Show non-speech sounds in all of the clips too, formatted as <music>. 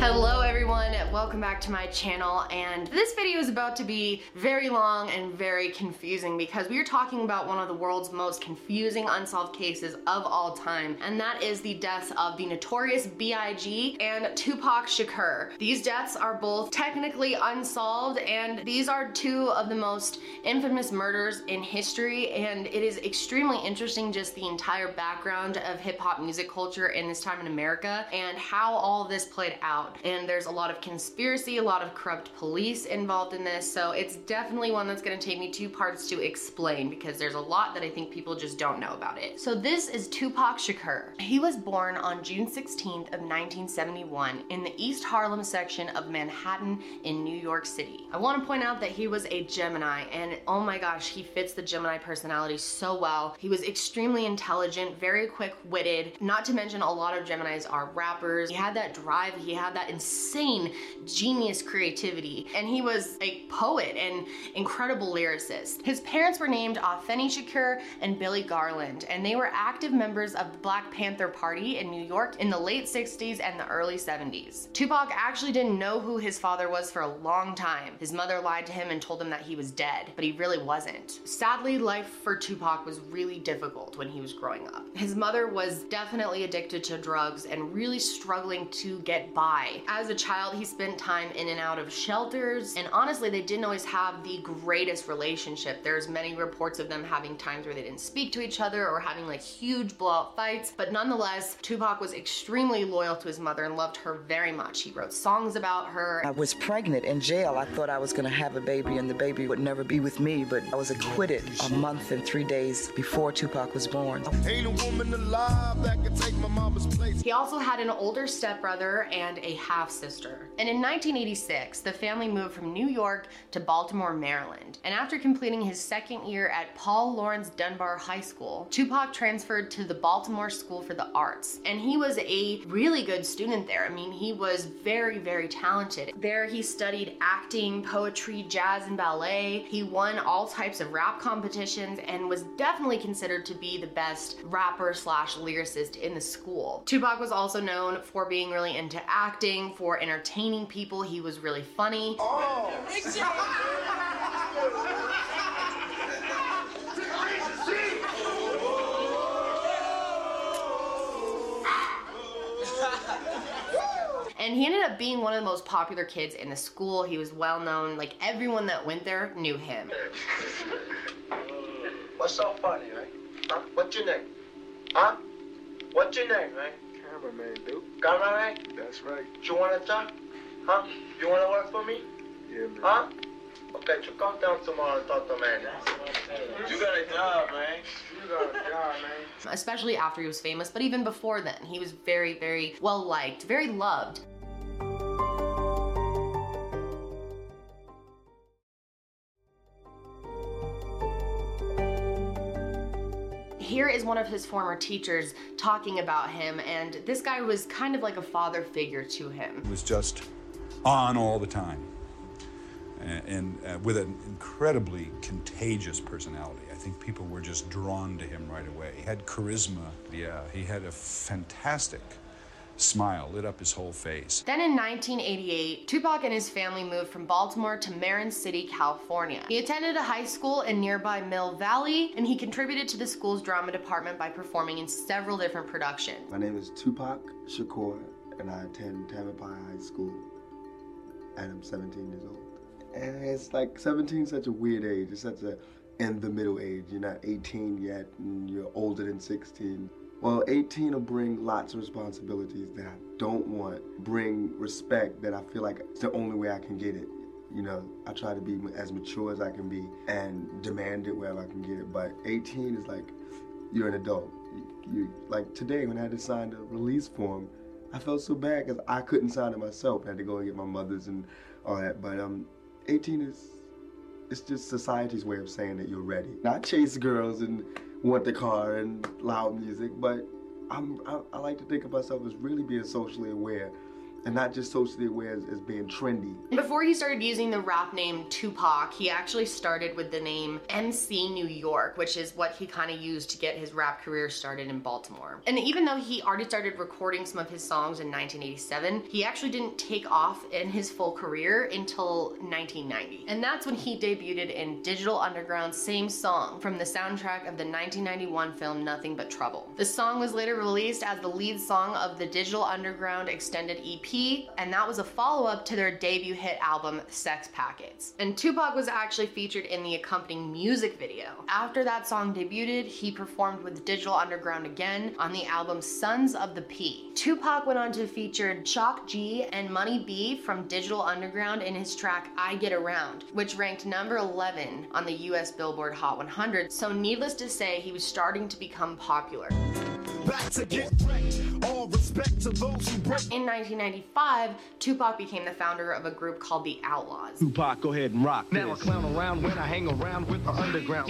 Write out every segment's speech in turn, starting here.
Hello welcome back to my channel and this video is about to be very long and very confusing because we are talking about one of the world's most confusing unsolved cases of all time and that is the deaths of the notorious B.I.G. and Tupac Shakur. These deaths are both technically unsolved and these are two of the most infamous murders in history and it is extremely interesting just the entire background of hip hop music culture in this time in America and how all this played out. And there's a lot of conspiracy, a lot of corrupt police involved in this. So it's definitely one that's gonna take me two parts to explain because there's a lot that I think people just don't know about it. So this is Tupac Shakur. He was born on June 16th of 1971 in the East Harlem section of Manhattan in New York City. I wanna point out that he was a Gemini and oh my gosh, he fits the Gemini personality so well. He was extremely intelligent, very quick-witted, not to mention a lot of Geminis are rappers. He had that drive, he had that insane genius creativity. And he was a poet and incredible lyricist. His parents were named Afeni Shakur and Billy Garland, and they were active members of the Black Panther Party in New York in the late 60s and the early 70s. Tupac actually didn't know who his father was for a long time. His mother lied to him and told him that he was dead, but he really wasn't. Sadly, life for Tupac was really difficult when he was growing up. His mother was definitely addicted to drugs and really struggling to get by as a child, he spent time in and out of shelters, and honestly, they didn't always have the greatest relationship. There's many reports of them having times where they didn't speak to each other or having like huge blowout fights, but nonetheless, Tupac was extremely loyal to his mother and loved her very much. He wrote songs about her. I was pregnant in jail. I thought I was gonna have a baby and the baby would never be with me, but I was acquitted a month and three days before Tupac was born. He also had an older stepbrother and a half sister. And in 1986, the family moved from New York to Baltimore, Maryland. And after completing his second year at Paul Laurence Dunbar High School, Tupac transferred to the Baltimore School for the Arts. And he was a really good student there. I mean, he was very, very talented. There he studied acting, poetry, jazz, and ballet. He won all types of rap competitions and was definitely considered to be the best rapper slash lyricist in the school. Tupac was also known for being really into acting, for entertaining people. He was really funny. Oh. <laughs> and he ended up being one of the most popular kids in the school. He was well known. Like everyone that went there knew him. What's so funny, right? Huh? What's your name? Huh? What's your name, right? Cameraman, dude. Cameraman? That's right. You wanna talk? Huh? You wanna work for me? Yeah, man. Huh? Okay, you come down tomorrow and talk to man. You got a job, man. You got a job, man. Especially after he was famous, but even before then, he was very, very well liked, very loved. here is one of his former teachers talking about him, and this guy was kind of like a father figure to him. He was just on all the time, and, and uh, with an incredibly contagious personality. I think people were just drawn to him right away. He had charisma. Yeah, he had a fantastic smile lit up his whole face. Then in 1988, Tupac and his family moved from Baltimore to Marin City, California. He attended a high school in nearby Mill Valley, and he contributed to the school's drama department by performing in several different productions. My name is Tupac Shakur, and I attend Tamalpais High School, and I'm 17 years old. And it's like 17 is such a weird age. It's such a in the middle age. You're not 18 yet, and you're older than 16. Well, 18 will bring lots of responsibilities that I don't want, bring respect that I feel like it's the only way I can get it. You know, I try to be as mature as I can be and demand it wherever I can get it. But 18 is like, you're an adult. You, you like today when I had to sign the release form, I felt so bad because I couldn't sign it myself. I had to go and get my mother's and all that. But um, 18 is, it's just society's way of saying that you're ready. Not chase girls and want the car and loud music, but I'm, I, I like to think of myself as really being socially aware and not just socially aware as, as being trendy. Before he started using the rap name Tupac, he actually started with the name MC New York, which is what he kind of used to get his rap career started in Baltimore. And even though he already started recording some of his songs in 1987, he actually didn't take off in his full career until 1990. And that's when he debuted in Digital Underground's same song from the soundtrack of the 1991 film Nothing But Trouble. The song was later released as the lead song of the Digital Underground extended EP, and that was a follow up to their debut hit album Sex Packets. And Tupac was actually featured in the accompanying music video. After that song debuted, he performed with Digital Underground again on the album Sons of the P. Tupac went on to feature Shock G and Money B from Digital Underground in his track I Get Around, which ranked number 11 on the US Billboard Hot 100. So, needless to say, he was starting to become popular. Back to get wrecked. All respect to those who break. In 1995, Tupac became the founder of a group called the Outlawz. Tupac, go ahead and rock. Now I clown around when I hang around with the underground.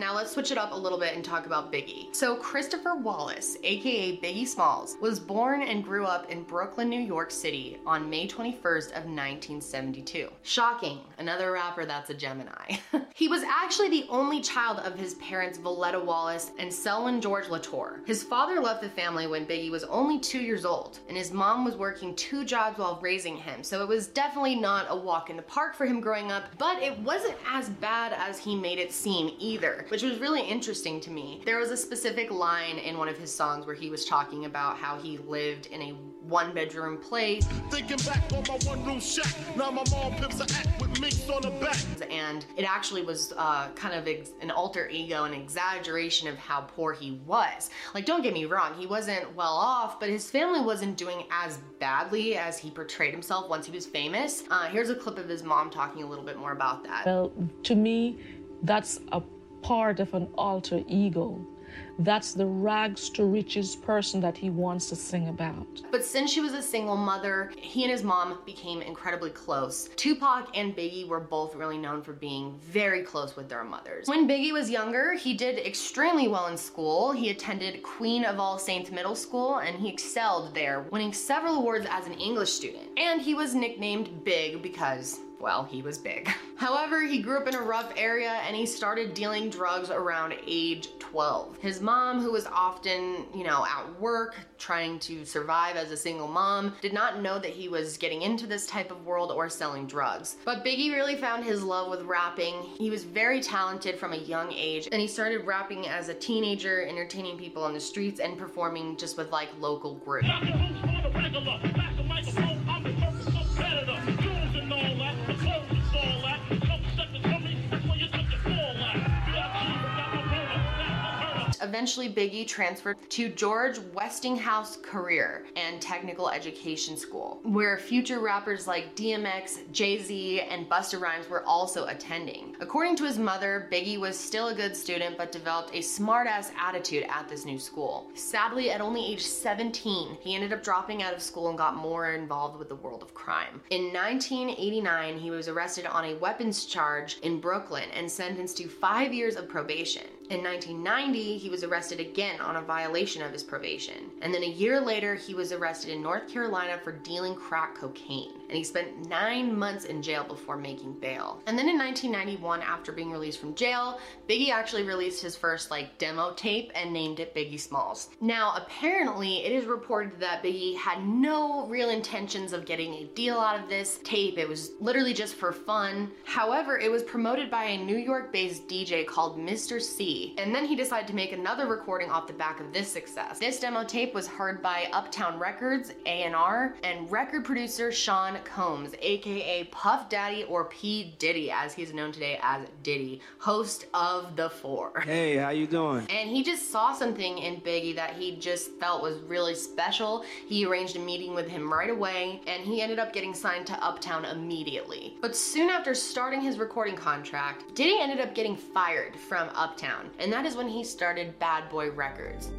Now let's switch it up a little bit and talk about Biggie. So Christopher Wallace, aka Biggie Smalls, was born and grew up in Brooklyn, New York City on May 21st of 1972. Shocking, another rapper that's a Gemini. <laughs> he was actually the only child of his parents Voletta Wallace and Selwyn George Latour. His father left the family when Biggie was only two years old, and his mom was working two jobs while raising him, so it was definitely not a walk in the park for him growing up, but it wasn't as bad as he made it seem either which was really interesting to me. There was a specific line in one of his songs where he was talking about how he lived in a one bedroom place. Thinking back on my one room shack. Now my mom pimps a act with minks on the back. And it actually was uh, kind of ex- an alter ego, an exaggeration of how poor he was. Like, don't get me wrong, he wasn't well off, but his family wasn't doing as badly as he portrayed himself once he was famous. Uh, here's a clip of his mom talking a little bit more about that. Well, to me, that's a part of an alter ego. That's the rags to riches person that he wants to sing about. But since she was a single mother, he and his mom became incredibly close. Tupac and Biggie were both really known for being very close with their mothers. When Biggie was younger, he did extremely well in school. He attended Queen of All Saints Middle School and he excelled there, winning several awards as an English student. And he was nicknamed Big because well, he was big. <laughs> However, he grew up in a rough area and he started dealing drugs around age 12. His mom, who was often, you know, at work trying to survive as a single mom, did not know that he was getting into this type of world or selling drugs. But Biggie really found his love with rapping. He was very talented from a young age and he started rapping as a teenager, entertaining people on the streets and performing just with like local groups. Eventually, Biggie transferred to George Westinghouse Career and Technical Education School, where future rappers like DMX, Jay Z, and Busta Rhymes were also attending. According to his mother, Biggie was still a good student but developed a smartass attitude at this new school. Sadly, at only age 17, he ended up dropping out of school and got more involved with the world of crime. In 1989, he was arrested on a weapons charge in Brooklyn and sentenced to five years of probation. In 1990, he was arrested again on a violation of his probation. And then a year later, he was arrested in North Carolina for dealing crack cocaine. And he spent nine months in jail before making bail. And then in 1991, after being released from jail, Biggie actually released his first like demo tape and named it Biggie Smalls. Now, apparently, it is reported that Biggie had no real intentions of getting a deal out of this tape. It was literally just for fun. However, it was promoted by a New York based DJ called Mister Cee and then he decided to make another recording off the back of this success. This demo tape was heard by Uptown Records, A&R, and record producer Sean Combs, aka Puff Daddy or P. Diddy, as he's known today as Diddy, host of The Four. Hey, how you doing? And he just saw something in Biggie that he just felt was really special. He arranged a meeting with him right away, and he ended up getting signed to Uptown immediately. But soon after starting his recording contract, Diddy ended up getting fired from Uptown and that is when he started Bad Boy Records.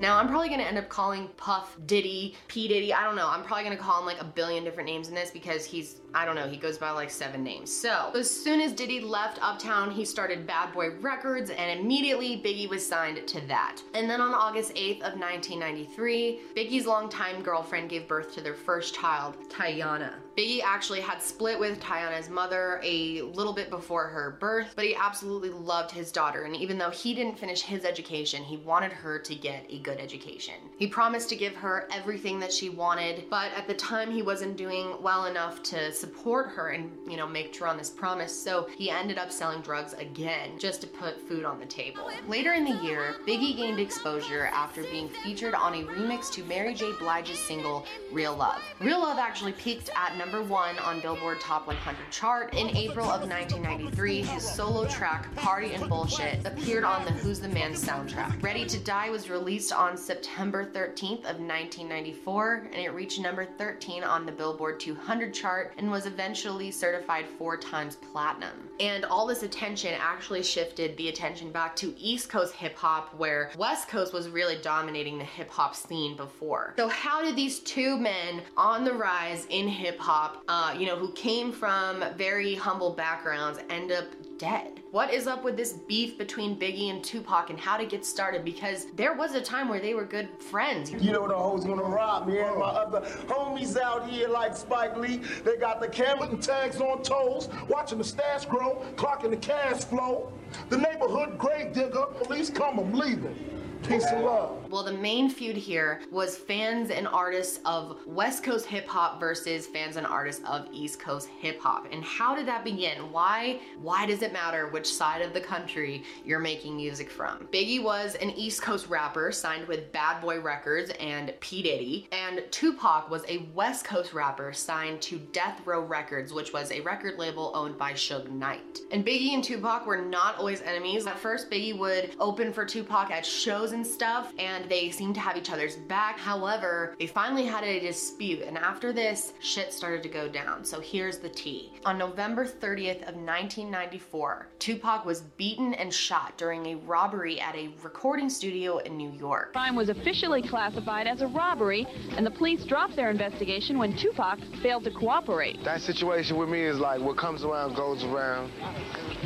Now, I'm probably gonna end up calling Puff Diddy, P Diddy. I don't know. I'm probably gonna call him like a billion different names in this because he's I don't know, he goes by like seven names. So, as soon as Diddy left Uptown, he started Bad Boy Records, and immediately Biggie was signed to that. And then on August 8th of 1993, Biggie's longtime girlfriend gave birth to their first child, T'yanna. Biggie actually had split with T'yanna's mother a little bit before her birth, but he absolutely loved his daughter, and even though he didn't finish his education, he wanted her to get a good education. He promised to give her everything that she wanted, but at the time he wasn't doing well enough to support her and, you know, make true on this promise, so he ended up selling drugs again just to put food on the table. Later in the year, Biggie gained exposure after being featured on a remix to Mary J. Blige's single Real Love. Real Love actually peaked at number one on Billboard Top 100 chart. In April of 1993, his solo track Party and Bullshit appeared on the Who's the Man soundtrack. Ready to Die was released on September 13th of 1994 and it reached number 13 on the Billboard 200 chart and was eventually certified four times platinum. And all this attention actually shifted the attention back to East Coast hip hop, where West Coast was really dominating the hip hop scene before. So, how did these two men on the rise in hip hop, uh, you know, who came from very humble backgrounds, end up dead? What is up with this beef between Biggie and Tupac and how to get started? Because there was a time where they were good friends. You know the hoes gonna rob me and my other homies out here like Spike Lee. They got the camera and tags on toes, watching the stash grow, clocking the cash flow. The neighborhood grave digger, police come, I'm leaving. Peace and love. Well, the main feud here was fans and artists of West Coast hip hop versus fans and artists of East Coast hip hop. And how did that begin? Why why does it matter which side of the country you're making music from? Biggie was an East Coast rapper signed with Bad Boy Records and P Diddy, and Tupac was a West Coast rapper signed to Death Row Records, which was a record label owned by Suge Knight. And Biggie and Tupac were not always enemies. At first, Biggie would open for Tupac at shows and stuff, and they seemed to have each other's back. However, they finally had a dispute, and after this, shit started to go down. So here's the tea. On November 30th of 1994, Tupac was beaten and shot during a robbery at a recording studio in New York. Crime was officially classified as a robbery, and the police dropped their investigation when Tupac failed to cooperate. That situation with me is like what comes around goes around.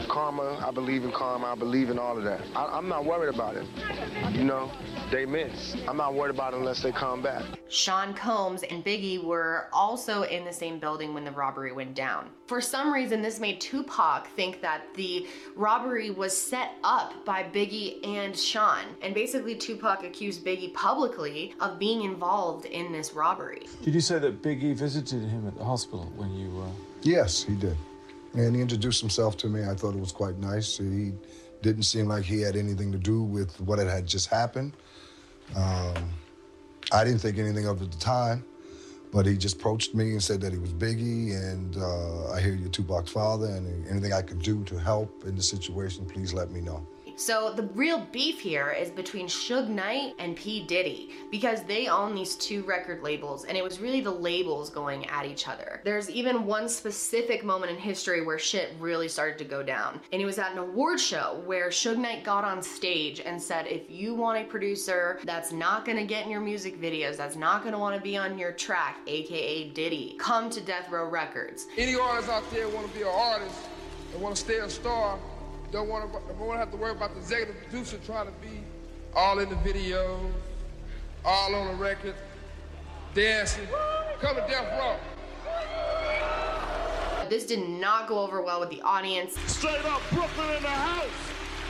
Karma, I believe in karma. I believe in all of that. I, am not worried about it. You know, they miss. I'm not worried about it unless they come back. Sean Combs and Biggie were also in the same building when the robbery went down. For some reason, this made Tupac think that the robbery was set up by Biggie and Sean. And basically, Tupac accused Biggie publicly of being involved in this robbery. Did you say that Biggie visited him at the hospital when you? Uh... Yes, he did. And he introduced himself to me. I thought it was quite nice. He didn't seem like he had anything to do with what had just happened. Um, I didn't think anything of it at the time, but he just approached me and said that he was Biggie, and uh, I hear you're Tupac's father, and anything I could do to help in the situation, please let me know. So the real beef here is between Suge Knight and P. Diddy because they own these two record labels and it was really the labels going at each other. There's even one specific moment in history where shit really started to go down. And it was at an award show where Suge Knight got on stage and said, if you want a producer that's not gonna get in your music videos, that's not gonna wanna be on your track, aka Diddy, come to Death Row Records. Any artist out there wanna be an artist and wanna stay a star, don't want to, don't want to have to worry about the executive producer trying to be all in the videos, all on the record, dancing. Come to Death Row. This did not go over well with the audience. Straight up Brooklyn in the house,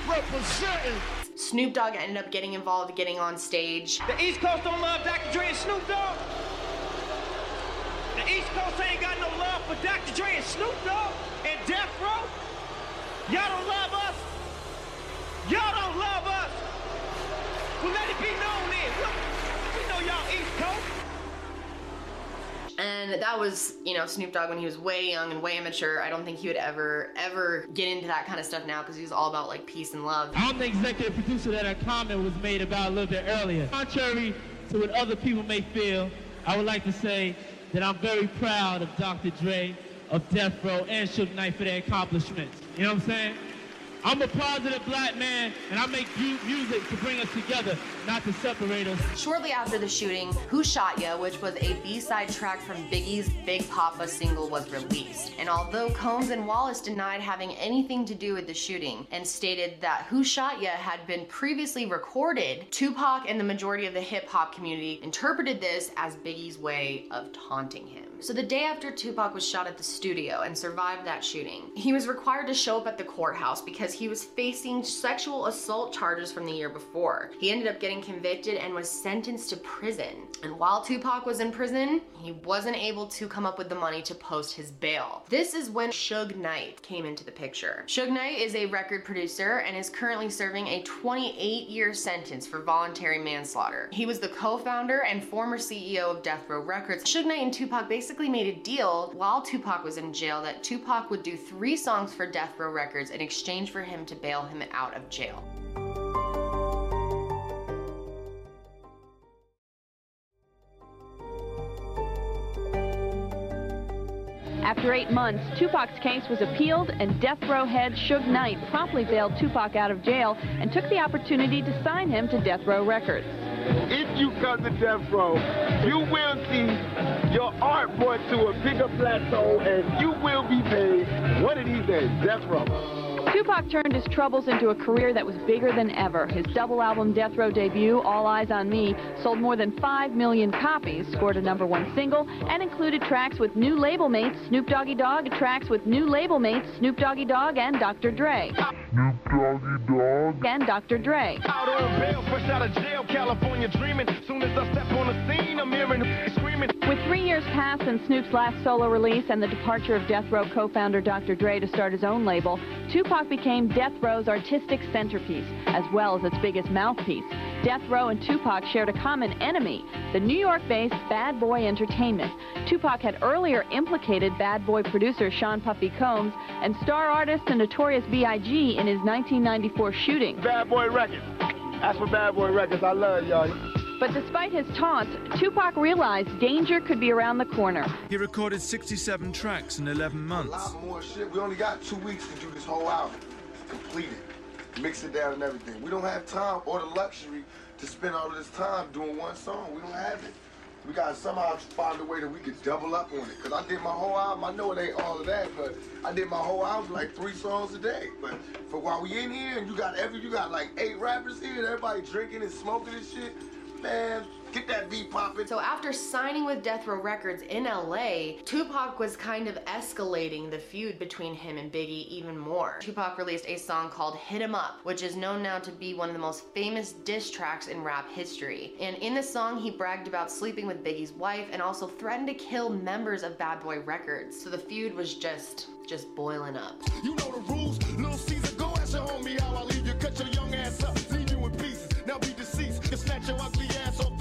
representing. Snoop Dogg ended up getting involved, getting on stage. The East Coast don't love Dr. Dre and Snoop Dogg. The East Coast ain't got no love for Dr. Dre and Snoop Dogg and Death Row. Y'all don't love us. Y'all don't love us. Well, let it be known then. We know y'all East Coast. And that was, you know, Snoop Dogg when he was way young and way immature. I don't think he would ever, ever get into that kind of stuff now because he's all about like peace and love. I'm the executive producer that a comment was made about a little bit earlier. Contrary to what other people may feel, I would like to say that I'm very proud of Dr. Dre, of Death Row, and Suge Knight for their accomplishments. You know what I'm saying? I'm a positive black man, and I make music to bring us together. Not to separate us. Shortly after the shooting, Who Shot Ya, which was a B-side track from Biggie's Big Papa single was released. And although Combs and Wallace denied having anything to do with the shooting and stated that Who Shot Ya had been previously recorded, Tupac and the majority of the hip hop community interpreted this as Biggie's way of taunting him. So the day after Tupac was shot at the studio and survived that shooting, he was required to show up at the courthouse because he was facing sexual assault charges from the year before. He ended up getting convicted and was sentenced to prison. And while Tupac was in prison, he wasn't able to come up with the money to post his bail. This is when Suge Knight came into the picture. Suge Knight is a record producer and is currently serving a 28 year sentence for voluntary manslaughter. He was the co-founder and former CEO of Death Row Records. Suge Knight and Tupac basically made a deal while Tupac was in jail that Tupac would do three songs for Death Row Records in exchange for him to bail him out of jail. After eight months, Tupac's case was appealed, and death row head Suge Knight promptly bailed Tupac out of jail and took the opportunity to sign him to Death Row Records. If you come to death row, you will see your art brought to a bigger plateau, and you will be paid one of these days, death row. Tupac turned his troubles into a career that was bigger than ever. His double album Death Row debut, All Eyez on Me, sold more than 5 million copies, scored a number one single, and included tracks with new label mates Snoop Doggy Dogg, tracks with new label mates Snoop Doggy Dogg and Dr. Dre. Doggy Dogg. And Dr. Dre. Out on bail, fresh out of jail, California dreaming. Soon as I step on the scene, I'm hearing screaming. With three years past since Snoop's last solo release and the departure of Death Row co-founder Dr. Dre to start his own label, Tupac became Death Row's artistic centerpiece, as well as its biggest mouthpiece. Death Row and Tupac shared a common enemy, the New York-based Bad Boy Entertainment. Tupac had earlier implicated Bad Boy producer Sean Puffy Combs and star artist and notorious B.I.G. in his 1994 shooting. Bad Boy Records. That's for Bad Boy Records. I love y'all. But despite his taunts, Tupac realized danger could be around the corner. He recorded 67 tracks in 11 months. A months. lot more shit. We only got two weeks to do this whole album. Complete it. Mix it down and everything. We don't have time or the luxury to spend all of this time doing one song. We don't have it. We gotta somehow find a way that we could double up on it. Cause I did my whole album. I know it ain't all of that, but I did my whole album like three songs a day. But for while we in here and you got every you got like eight rappers here and everybody drinking and smoking and shit, man, get that beat popping. So after signing with Death Row Records in LA, Tupac was kind of escalating the feud between him and Biggie even more. Tupac released a song called Hit 'Em Up, which is known now to be one of the most famous diss tracks in rap history. And in the song, he bragged about sleeping with Biggie's wife and also threatened to kill members of Bad Boy Records. So the feud was just just boiling up. You know the rules. Little Caesar, go ask your homie how I leave you. Cut your young ass up, leave you in pieces. Now be deceased. You snatch your ugly ass off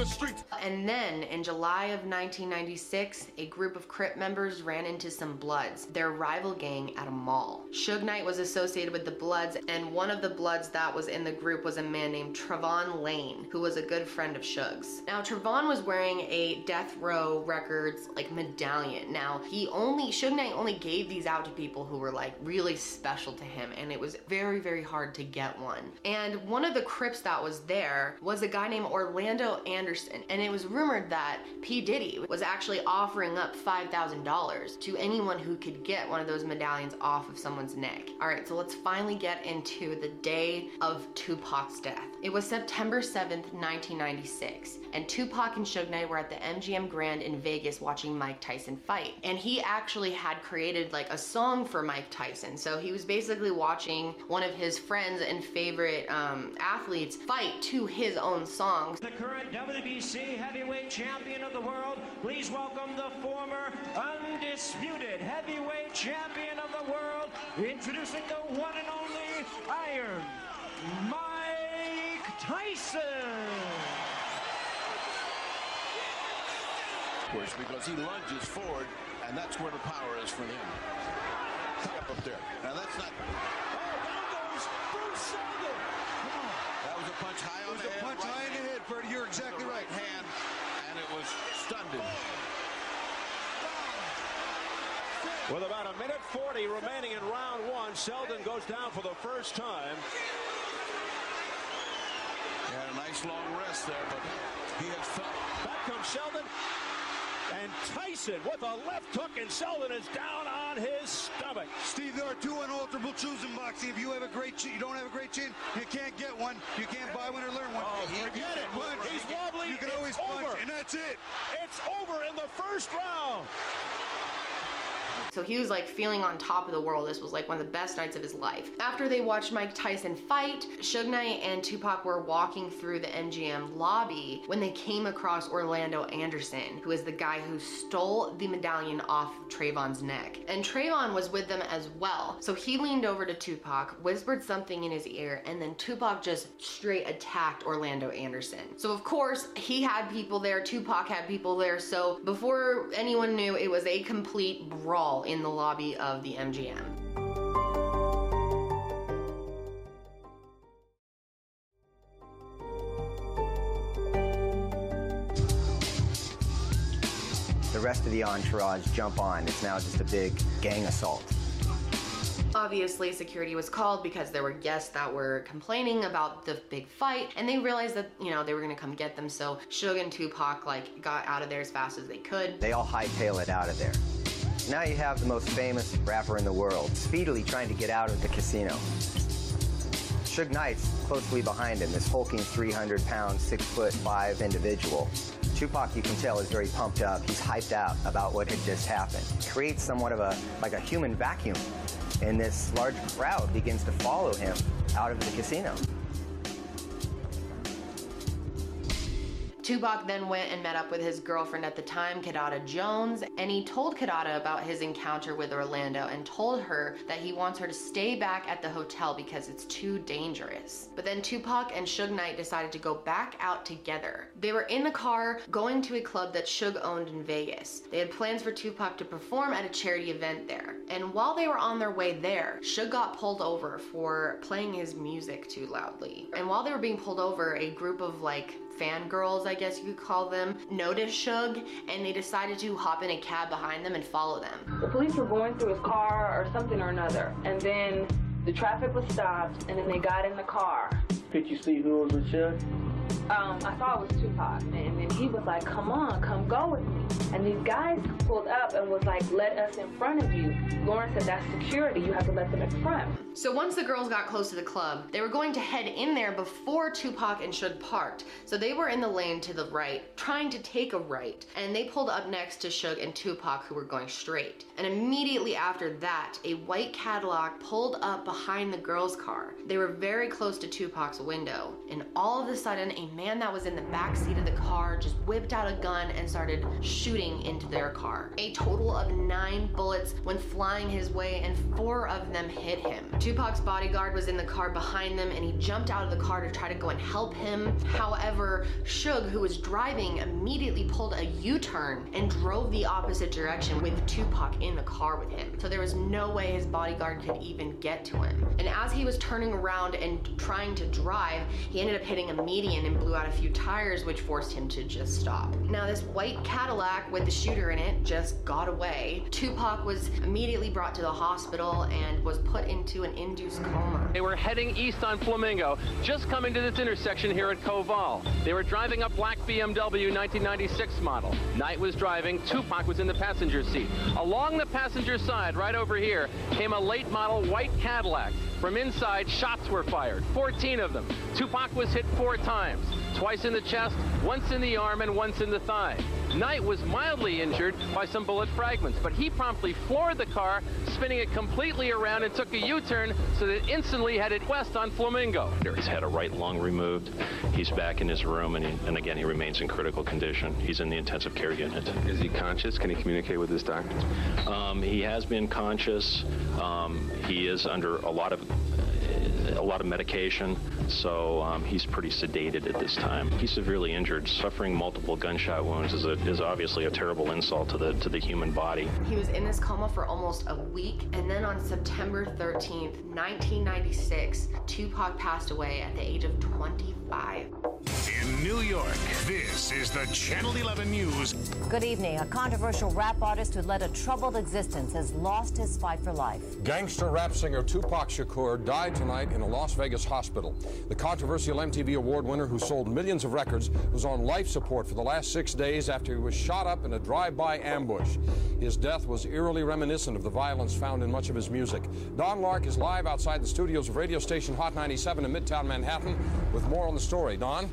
the streets. And then in July of 1996, a group of Crip members ran into some Bloods, their rival gang at a mall. Suge Knight was associated with the Bloods, and one of the Bloods that was in the group was a man named Travon Lane, who was a good friend of Suge's. Now, Travon was wearing a Death Row Records like medallion. Now, he only, Suge Knight only gave these out to people who were like really special to him, and it was very, very hard to get one. And one of the Crips that was there was a guy named Orlando Anderson, and it was rumored that P. Diddy was actually offering up $5,000 to anyone who could get one of those medallions off of someone's neck. All right, so let's finally get into the day of Tupac's death. It was September 7th, 1996, and Tupac and Suge Knight were at the MGM Grand in Vegas watching Mike Tyson fight. And he actually had created like a song for Mike Tyson. So he was basically watching one of his friends and favorite um, athletes fight to his own songs. The current WBC heavyweight champion of the world, please welcome the former undisputed heavyweight champion of the world, introducing the one and only Iron Mike Tyson. Push because he lunges forward, and that's where the power is for him. Up up there. Now that's not. Oh, down goes Bruce Seldon. That was a punch high on the head. Exactly right. hand, and it was stunned him. With about a minute 40 remaining in round one, Seldon goes down for the first time. He had a nice nice long rest there, but he has felt. Back comes Seldon. And Tyson with a left hook, and Seldon is down on his stomach. Steve, there are two unalterable truths in boxing. If you have a great chin, you don't have a great chin, you can't get one. You can't buy one or learn one. Oh, forget it. punch, He's wobbly. You can It's always punch, over. and that's it. It's over in the first round. So he was like feeling on top of the world. This was like one of the best nights of his life. After they watched Mike Tyson fight, Suge Knight and Tupac were walking through the MGM lobby when they came across Orlando Anderson, who is the guy who stole the medallion off Trayvon's neck. And Trayvon was with them as well. So he leaned over to Tupac, whispered something in his ear, and then Tupac just straight attacked Orlando Anderson. So of course, he had people there, Tupac had people there. So before anyone knew, it was a complete brawl in the lobby of the MGM. The rest of the entourage jump on. It's now just a big gang assault. Obviously, security was called because there were guests that were complaining about the big fight, and they realized that you know they were gonna come get them. So Suge and Tupac like got out of there as fast as they could. They all hightail it out of there. Now you have the most famous rapper in the world, speedily trying to get out of the casino. Suge Knight's closely behind him, this hulking 300 pound, 6 foot 5 individual. Tupac, you can tell, is very pumped up. He's hyped out about what had just happened. Creates somewhat of a, like a human vacuum. And this large crowd begins to follow him out of the casino. Tupac then went and met up with his girlfriend at the time, Kidada Jones, and he told Kidada about his encounter with Orlando and told her that he wants her to stay back at the hotel because it's too dangerous. But then Tupac and Suge Knight decided to go back out together. They were in the car going to a club that Suge owned in Vegas. They had plans for Tupac to perform at a charity event there. And while they were on their way there, Suge got pulled over for playing his music too loudly. And while they were being pulled over, a group of like fangirls, I guess you could call them, noticed Suge and they decided to hop in a cab behind them and follow them. The police were going through his car or something or another, and then the traffic was stopped, and then they got in the car. Could you see who was with Suge? Um, I thought it was Tupac, and then he was like, "Come on, come go with me." And these guys pulled up and was like, "Let us in front of you." Lauren said, "That's security. You have to let them in front." So once the girls got close to the club, they were going to head in there before Tupac and Suge parked. So they were in the lane to the right, trying to take a right, and they pulled up next to Suge and Tupac who were going straight. And immediately after that, a white Cadillac pulled up behind the girls' car. They were very close to Tupac's window, and all of a sudden, a man that was in the back seat of the car just whipped out a gun and started shooting into their car. A total of nine bullets went flying his way, and four of them hit him. Tupac's bodyguard was in the car behind them, and he jumped out of the car to try to go and help him. However, Suge, who was driving, immediately pulled a U-turn and drove the opposite direction with Tupac in the car with him. So there was no way his bodyguard could even get to him. And as he was turning around and trying to drive, he ended up hitting a median and blew out a few tires, which forced him to just stop. Now, this white Cadillac with the shooter in it just got away. Tupac was immediately brought to the hospital and was put into an induced coma. They were heading east on Flamingo, just coming to this intersection here at Koval. They were driving a black BMW 1996 model. Knight was driving, Tupac was in the passenger seat. Along the passenger side, right over here, came a late model white Cadillac. From inside, shots were fired, 14 of them. Tupac was hit four times, twice in the chest, once in the arm, and once in the thigh. Knight was mildly injured by some bullet fragments, but he promptly floored the car, spinning it completely around and took a U-turn so that it instantly headed west on Flamingo. He's had a right lung removed. He's back in his room, and, he, and again, he remains in critical condition. He's in the intensive care unit. Is he conscious? Can he communicate with his doctor? Um, he has been conscious. Um, he is under a lot of a lot of medication, so um, he's pretty sedated at this time. He's severely injured. Suffering multiple gunshot wounds is, a, is obviously a terrible insult to the to the human body. He was in this coma for almost a week, and then on September 13th, 1996, Tupac passed away at the age of 25. in New York. This is the Channel 11 News. Good evening. A controversial rap artist who led a troubled existence has lost his fight for life. Gangster rap singer Tupac Shakur died tonight in a Las Vegas hospital. The controversial MTV Award winner who sold millions of records was on life support for the last six days after he was shot up in a drive-by ambush. His death was eerily reminiscent of the violence found in much of his music. Don Lark is live outside the studios of radio station Hot 97 in Midtown Manhattan with more on the story. Don?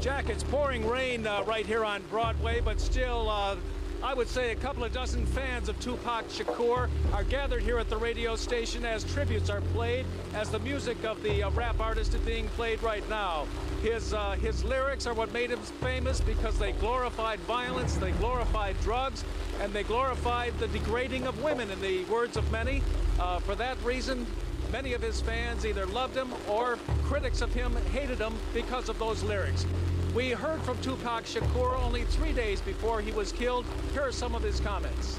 Jack, it's pouring rain uh, right here on Broadway, but still, uh, I would say a couple of dozen fans of Tupac Shakur are gathered here at the radio station as tributes are played, as the music of the uh, rap artist is being played right now. His, uh, his lyrics are what made him famous because they glorified violence, they glorified drugs, and they glorified the degrading of women, in the words of many. Uh, for that reason, many of his fans either loved him or critics of him hated him because of those lyrics. We heard from Tupac Shakur only three days before he was killed. Here are some of his comments.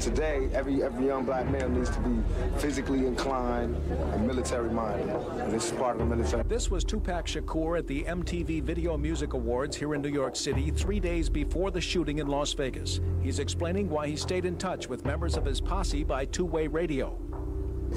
Today, every every young black male needs to be physically inclined and military minded, and this is part of the military. This was Tupac Shakur at the MTV Video Music Awards here in New York City three days before the shooting in Las Vegas. He's explaining why he stayed in touch with members of his posse by two-way radio.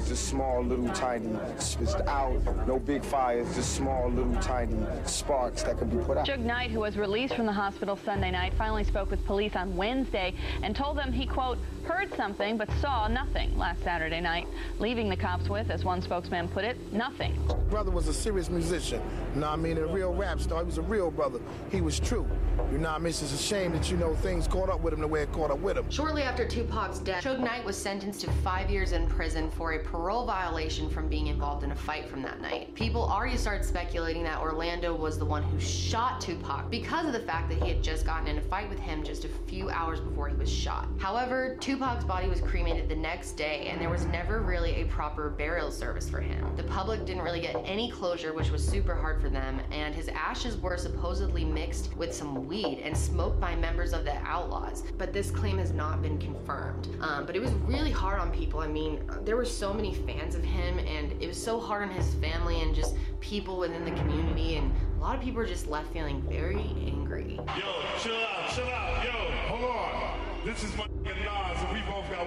Just small, little, tiny, it's out, no big fires, just small, little, tiny sparks that can be put out. Suge Knight, who was released from the hospital Sunday night, finally spoke with police on Wednesday and told them he, quote, heard something but saw nothing last Saturday night, leaving the cops with, as one spokesman put it, nothing. Brother was a serious musician. You know what I mean? A real rap star. He was a real brother. He was true. You know what I mean? It's just a shame that, you know, things caught up with him the way it caught up with him. Shortly after Tupac's death, Suge Knight was sentenced to five years in prison for a parole violation from being involved in a fight from that night. People already started speculating that Orlando was the one who shot Tupac because of the fact that he had just gotten in a fight with him just a few hours before he was shot. However, Tupac's body was cremated the next day and there was never really a proper burial service for him. The public didn't really get any closure, which was super hard for them, and his ashes were supposedly mixed with some weed and smoked by members of the Outlawz. But this claim has not been confirmed. Um, but it was really hard on people. I mean, there were so many fans of him, and it was so hard on his family and just people within the community. And a lot of people were just left feeling very angry. Yo, chill out, chill out. Yo, hold on. This is my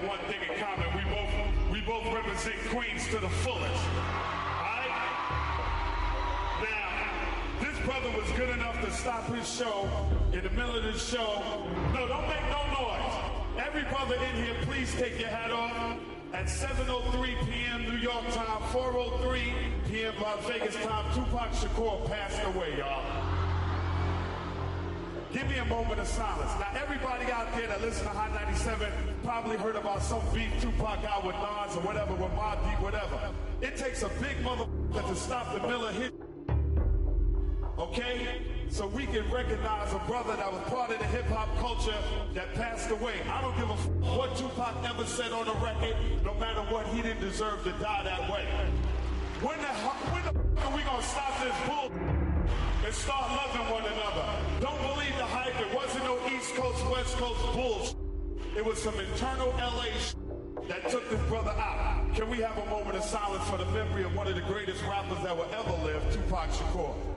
got one thing in common. We both we both represent Queens to the fullest. Alright? Now, this brother was good enough to stop his show in the middle of the show. No, don't make no noise. Every brother in here, please take your hat off. At 7.03 p.m. New York time, 4.03 p.m. Las Vegas time, Tupac Shakur passed away, y'all. Give me a moment of silence. Now, everybody out there that listen to Hot 97 probably heard about some beef Tupac out with Nas or whatever, with Mobb Deep, whatever. It takes a big motherfucker to stop the Miller hit. Okay? So we can recognize a brother that was part of the hip hop culture that passed away. I don't give a f- what Tupac ever said on the record. No matter what, he didn't deserve to die that way. When the when the are we gonna stop this bull and start loving one another? Don't believe the hype. It wasn't no East Coast West Coast bull. It was some internal LA that took this brother out. Can we have a moment of silence for the memory of one of the greatest rappers that will ever live, Tupac Shakur?